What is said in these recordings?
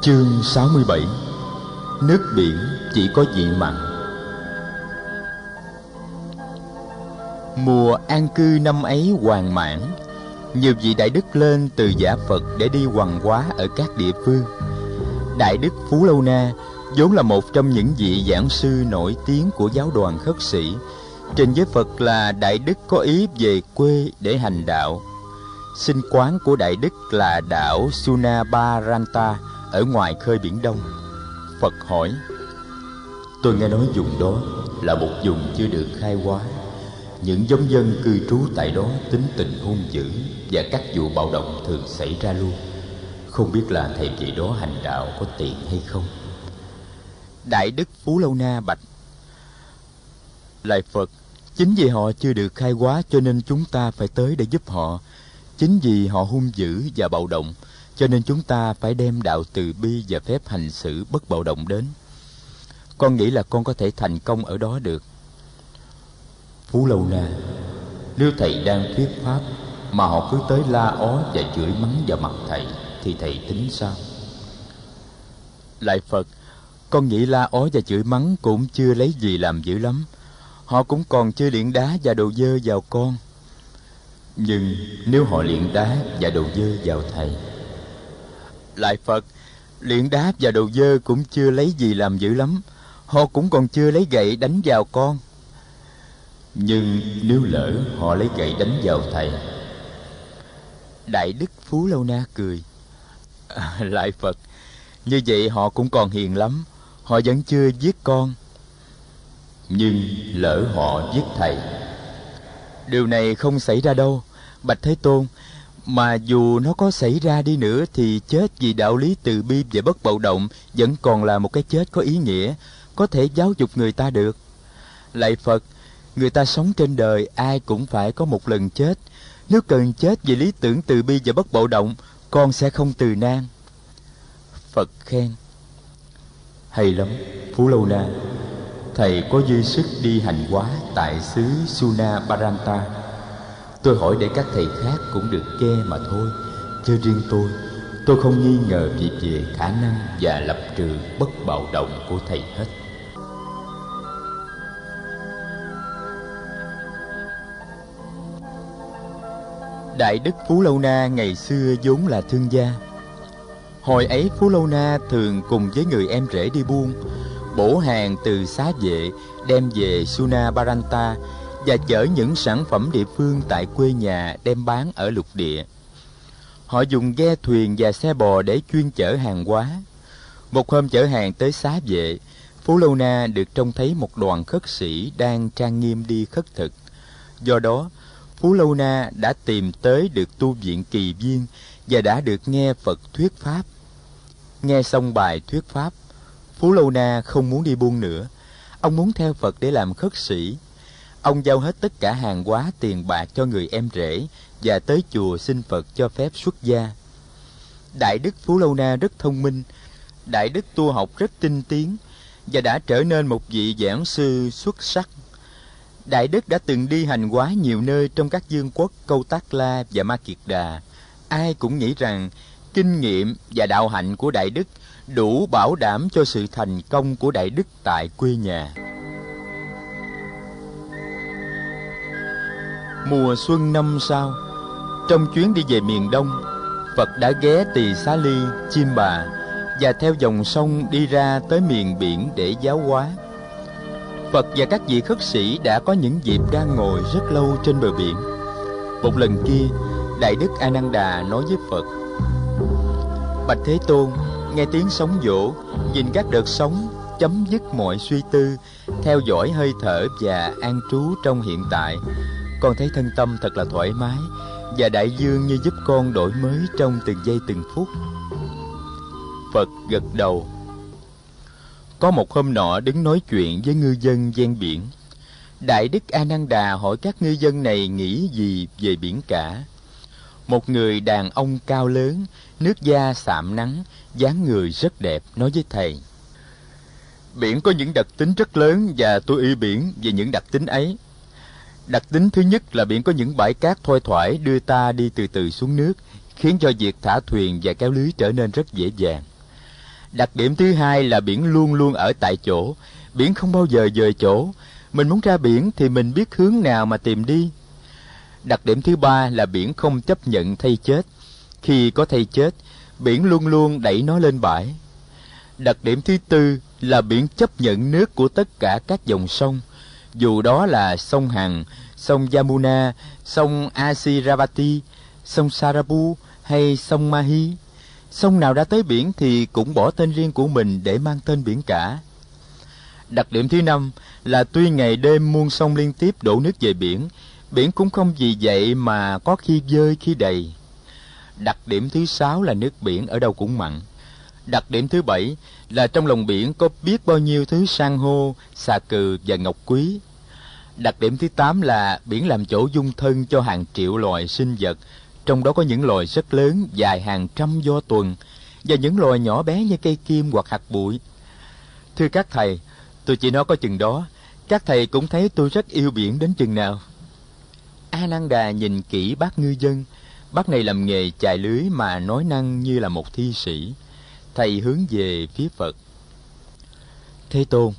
Chương 67 Nước biển chỉ có vị mặn Mùa an cư năm ấy hoàn mãn, Nhiều vị Đại Đức lên từ giả Phật để đi hoàng hóa ở các địa phương. Đại Đức Phú Lâu Na vốn là một trong những vị giảng sư nổi tiếng của giáo đoàn khất sĩ, Trình với Phật là Đại Đức có ý về quê để hành đạo Sinh quán của Đại Đức là đảo Sunabaranta ở ngoài khơi Biển Đông. Phật hỏi, Tôi nghe nói vùng đó là một vùng chưa được khai hóa. Những giống dân cư trú tại đó tính tình hung dữ và các vụ bạo động thường xảy ra luôn. Không biết là thầy vị đó hành đạo có tiền hay không? Đại Đức Phú Lâu Na bạch Lại Phật, chính vì họ chưa được khai hóa cho nên chúng ta phải tới để giúp họ Chính vì họ hung dữ và bạo động, cho nên chúng ta phải đem đạo từ bi và phép hành xử bất bạo động đến. Con nghĩ là con có thể thành công ở đó được. Phú Lâu Na, nếu thầy đang thuyết pháp mà họ cứ tới la ó và chửi mắng vào mặt thầy, thì thầy tính sao? Lại Phật, con nghĩ la ó và chửi mắng cũng chưa lấy gì làm dữ lắm. Họ cũng còn chưa luyện đá và đồ dơ vào con nhưng nếu họ luyện đá và đồ dơ vào thầy lại phật. Luyện đá và đồ dơ cũng chưa lấy gì làm dữ lắm. Họ cũng còn chưa lấy gậy đánh vào con. Nhưng nếu lỡ họ lấy gậy đánh vào thầy đại đức phú lâu na cười. À, lại phật như vậy họ cũng còn hiền lắm. Họ vẫn chưa giết con. Nhưng lỡ họ giết thầy điều này không xảy ra đâu. Bạch thế tôn mà dù nó có xảy ra đi nữa thì chết vì đạo lý từ bi và bất bạo động vẫn còn là một cái chết có ý nghĩa, có thể giáo dục người ta được. Lạy phật, người ta sống trên đời ai cũng phải có một lần chết. Nếu cần chết vì lý tưởng từ bi và bất bạo động, con sẽ không từ nan. Phật khen, hay lắm, phú lâu na. Thầy có dư sức đi hành hóa tại xứ suna baranta tôi hỏi để các thầy khác cũng được nghe mà thôi. Chứ riêng tôi tôi không nghi ngờ gì về khả năng và lập trường bất bạo động của thầy hết. Đại Đức Phú Lâu Na ngày xưa vốn là thương gia. Hồi ấy Phú Lâu Na thường cùng với người em rể đi buôn, Bổ hàng từ xá vệ đem về Suna Baranta và chở những sản phẩm địa phương tại quê nhà đem bán ở lục địa. Họ dùng ghe thuyền và xe bò để chuyên chở hàng hóa. Một hôm chở hàng tới xá vệ, Phú Lâu Na được trông thấy một đoàn khất sĩ đang trang nghiêm đi khất thực. Do đó, Phú Lâu Na đã tìm tới được tu viện kỳ viên và đã được nghe Phật thuyết pháp. Nghe xong bài thuyết pháp, Phú Lâu Na không muốn đi buôn nữa. Ông muốn theo Phật để làm khất sĩ Ông giao hết tất cả hàng hóa tiền bạc cho người em rể và tới chùa xin Phật cho phép xuất gia. Đại đức Phú Lâu Na rất thông minh, Đại đức tu học rất tinh tiến và đã trở nên một vị giảng sư xuất sắc. Đại đức đã từng đi hành hóa nhiều nơi trong các dương quốc Câu Tác La và Ma Kiệt Đà. Ai cũng nghĩ rằng kinh nghiệm và đạo hạnh của Đại đức đủ bảo đảm cho sự thành công của Đại đức tại quê nhà. Mùa xuân năm sau Trong chuyến đi về miền Đông Phật đã ghé Tỳ Xá Ly, Chim Bà Và theo dòng sông đi ra tới miền biển để giáo hóa. Phật và các vị khất sĩ đã có những dịp đang ngồi rất lâu trên bờ biển. Một lần kia Đại Đức A Nan Đà nói với Phật Bạch Thế Tôn Nghe tiếng sóng vỗ Nhìn các đợt sóng Chấm dứt mọi suy tư Theo dõi hơi thở và an trú trong hiện tại con thấy thân tâm thật là thoải mái và đại dương như giúp con đổi mới trong từng giây từng phút. Phật gật đầu. Có một hôm nọ đứng nói chuyện với ngư dân ven biển. Đại đức a nan đà hỏi các ngư dân này nghĩ gì về biển cả. Một người đàn ông cao lớn, nước da sạm nắng, dáng người rất đẹp, nói với thầy. Biển có những đặc tính rất lớn và tôi yêu biển vì những đặc tính ấy. Đặc tính thứ nhất là biển có những bãi cát thoai thoải đưa ta đi từ từ xuống nước, khiến cho việc thả thuyền và kéo lưới trở nên rất dễ dàng. đặc điểm thứ hai là biển luôn luôn ở tại chỗ. Biển không bao giờ dời chỗ. Mình muốn ra biển thì mình biết hướng nào mà tìm đi. Đặc điểm thứ ba là biển không chấp nhận thay chết. Khi có thay chết biển luôn luôn đẩy nó lên bãi. Đặc điểm thứ tư là biển chấp nhận nước của tất cả các dòng sông dù đó là sông hằng, sông yamuna, sông asiravati, sông sarabu hay sông mahi. Sông nào đã tới biển thì cũng bỏ tên riêng của mình để mang tên biển cả. Đặc điểm thứ năm là tuy ngày đêm muôn sông liên tiếp đổ nước về biển biển cũng không vì vậy mà có khi dơi khi đầy. Đặc điểm thứ sáu là nước biển ở đâu cũng mặn đặc điểm thứ bảy là trong lòng biển có biết bao nhiêu thứ san hô, xà cừ và ngọc quý. Đặc điểm thứ tám là biển làm chỗ dung thân cho hàng triệu loài sinh vật, trong đó có những loài rất lớn, dài hàng trăm do tuần, và những loài nhỏ bé như cây kim hoặc hạt bụi. Thưa các thầy, tôi chỉ nói có chừng đó, các thầy cũng thấy tôi rất yêu biển đến chừng nào. A nan đà nhìn kỹ bác ngư dân, bác này làm nghề chài lưới mà nói năng như là một thi sĩ thầy hướng về phía phật. Thế tôn,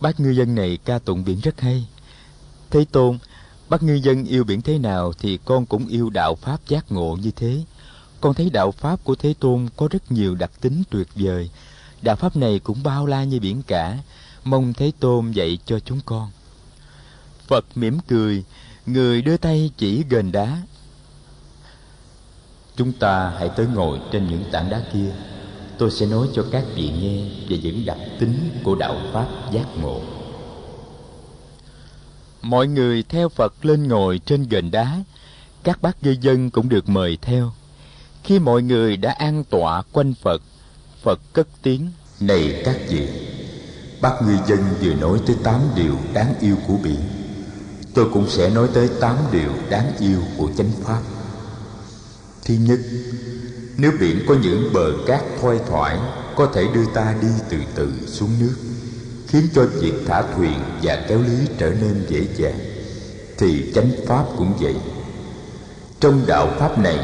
bác ngư dân này ca tụng biển rất hay. Thế tôn, bác ngư dân yêu biển thế nào thì con cũng yêu đạo pháp giác ngộ như thế. Con thấy đạo pháp của thế tôn có rất nhiều đặc tính tuyệt vời. Đạo pháp này cũng bao la như biển cả. Mong thế tôn dạy cho chúng con. Phật mỉm cười, người đưa tay chỉ gần đá. Chúng ta hãy tới ngồi trên những tảng đá kia tôi sẽ nói cho các vị nghe về những đặc tính của đạo pháp giác ngộ. Mọi người theo phật lên ngồi trên gần đá, các bác ngư dân cũng được mời theo. Khi mọi người đã an tọa quanh phật phật cất tiếng, này các vị bác ngư dân vừa nói tới tám điều đáng yêu của biển, tôi cũng sẽ nói tới tám điều đáng yêu của chánh pháp. Thứ nhất nếu biển có những bờ cát thoai thoải, có thể đưa ta đi từ từ xuống nước, khiến cho việc thả thuyền và kéo lý trở nên dễ dàng. Thì chánh pháp cũng vậy. Trong đạo pháp này,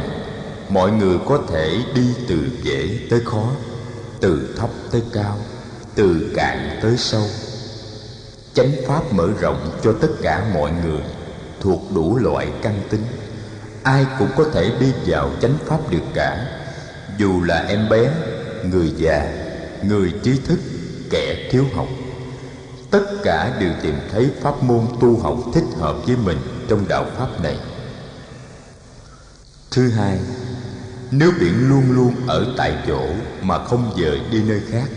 mọi người có thể đi từ dễ tới khó, từ thấp tới cao, từ cạn tới sâu. Chánh pháp mở rộng cho tất cả mọi người thuộc đủ loại căn tính. Ai cũng có thể đi vào chánh pháp được cả dù là em bé, người già, người trí thức, kẻ thiếu học tất cả đều tìm thấy pháp môn tu học thích hợp với mình trong đạo pháp này. Thứ hai, nếu biển luôn luôn ở tại chỗ mà không dời đi nơi khác,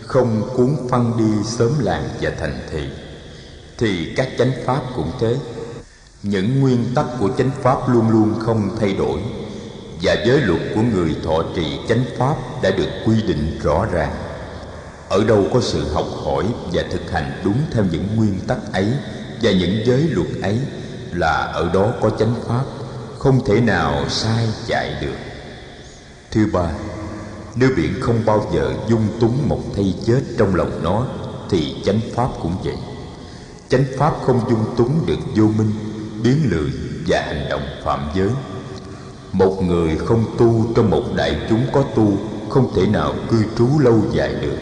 không cuốn phăng đi sớm làng và thành thị, thì các chánh pháp cũng thế. Những nguyên tắc của chánh pháp luôn luôn không thay đổi và giới luật của người thọ trì chánh pháp đã được quy định rõ ràng. Ở đâu có sự học hỏi và thực hành đúng theo những nguyên tắc ấy và những giới luật ấy là ở đó có chánh pháp, không thể nào sai chạy được. Thứ ba nếu biển không bao giờ dung túng một thay chết trong lòng nó, thì chánh pháp cũng vậy. Chánh pháp không dung túng được vô minh, biến lười và hành động phạm giới một người không tu trong một đại chúng có tu, không thể nào cư trú lâu dài được.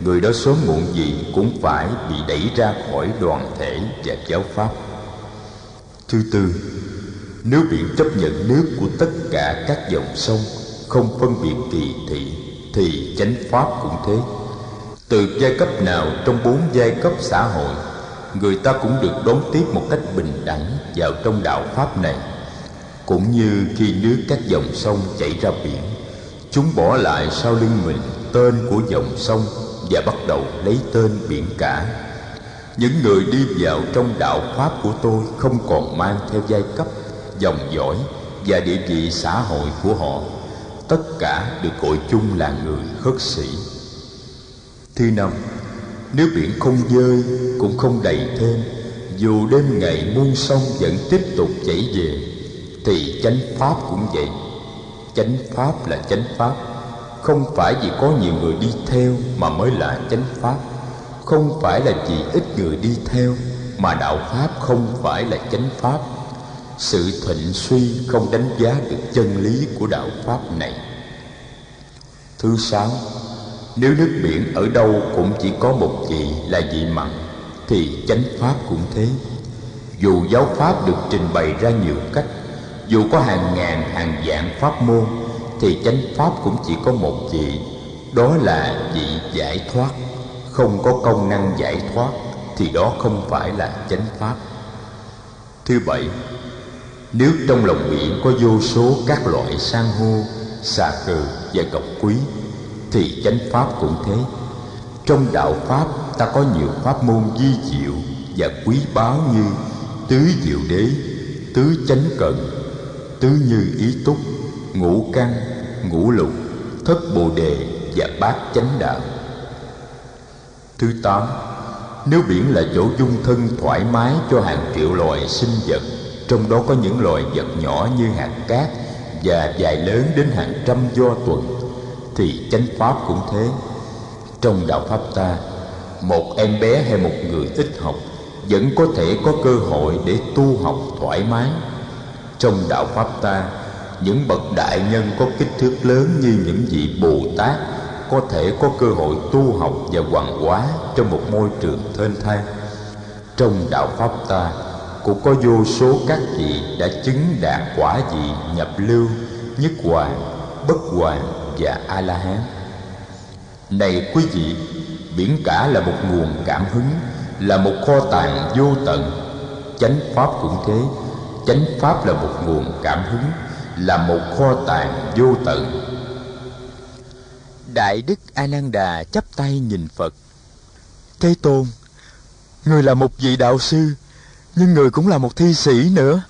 Người đó sớm muộn gì cũng phải bị đẩy ra khỏi đoàn thể và giáo pháp. Thứ tư, nếu biển chấp nhận nước của tất cả các dòng sông, không phân biệt kỳ thị, thì chánh pháp cũng thế. Từ giai cấp nào trong bốn giai cấp xã hội, người ta cũng được đón tiếp một cách bình đẳng vào trong đạo pháp này cũng như khi nước các dòng sông chảy ra biển, chúng bỏ lại sau lưng mình tên của dòng sông và bắt đầu lấy tên biển cả. Những người đi vào trong đạo pháp của tôi không còn mang theo giai cấp, dòng dõi và địa vị xã hội của họ. Tất cả được gọi chung là người khất sĩ. Thứ năm, nếu biển không dơi cũng không đầy thêm, dù đêm ngày muôn sông vẫn tiếp tục chảy về thì chánh pháp cũng vậy. Chánh pháp là chánh pháp. Không phải vì có nhiều người đi theo mà mới là chánh pháp. Không phải là vì ít người đi theo mà đạo pháp không phải là chánh pháp. Sự thịnh suy không đánh giá được chân lý của đạo pháp này. Thứ sáu, nếu nước biển ở đâu cũng chỉ có một vị là vị mặn, thì chánh pháp cũng thế. Dù giáo pháp được trình bày ra nhiều cách dù có hàng ngàn, hàng vạn pháp môn, thì chánh pháp cũng chỉ có một vị. Đó là vị giải thoát. Không có công năng giải thoát, thì đó không phải là chánh pháp. Thứ bảy nếu trong lòng biển có vô số các loại san hô, xà cừ và ngọc quý, thì chánh pháp cũng thế. Trong đạo pháp, ta có nhiều pháp môn di diệu và quý báu như tứ diệu đế, tứ chánh cần tứ như ý túc, ngũ căn, ngũ lục, thất bồ đề và bát chánh đạo. Thứ tám, nếu biển là chỗ dung thân thoải mái cho hàng triệu loài sinh vật, trong đó có những loài vật nhỏ như hạt cát và dài lớn đến hàng trăm do tuần, thì chánh pháp cũng thế. Trong đạo pháp ta, một em bé hay một người ít học vẫn có thể có cơ hội để tu học thoải mái trong đạo pháp ta, những bậc đại nhân có kích thước lớn như những vị bồ tát có thể có cơ hội tu học và hoàn hóa trong một môi trường thênh thang. Trong đạo pháp ta, cũng có vô số các vị đã chứng đạt quả vị nhập lưu, nhất hoàng, bất hoàng và a la hán này quý vị, biển cả là một nguồn cảm hứng, là một kho tàng vô tận. Chánh pháp cũng thế chánh pháp là một nguồn cảm hứng, là một kho tàng vô tận đại đức a nan đà chắp tay nhìn phật. Thế tôn, người là một vị đạo sư, nhưng người cũng là một thi sĩ nữa.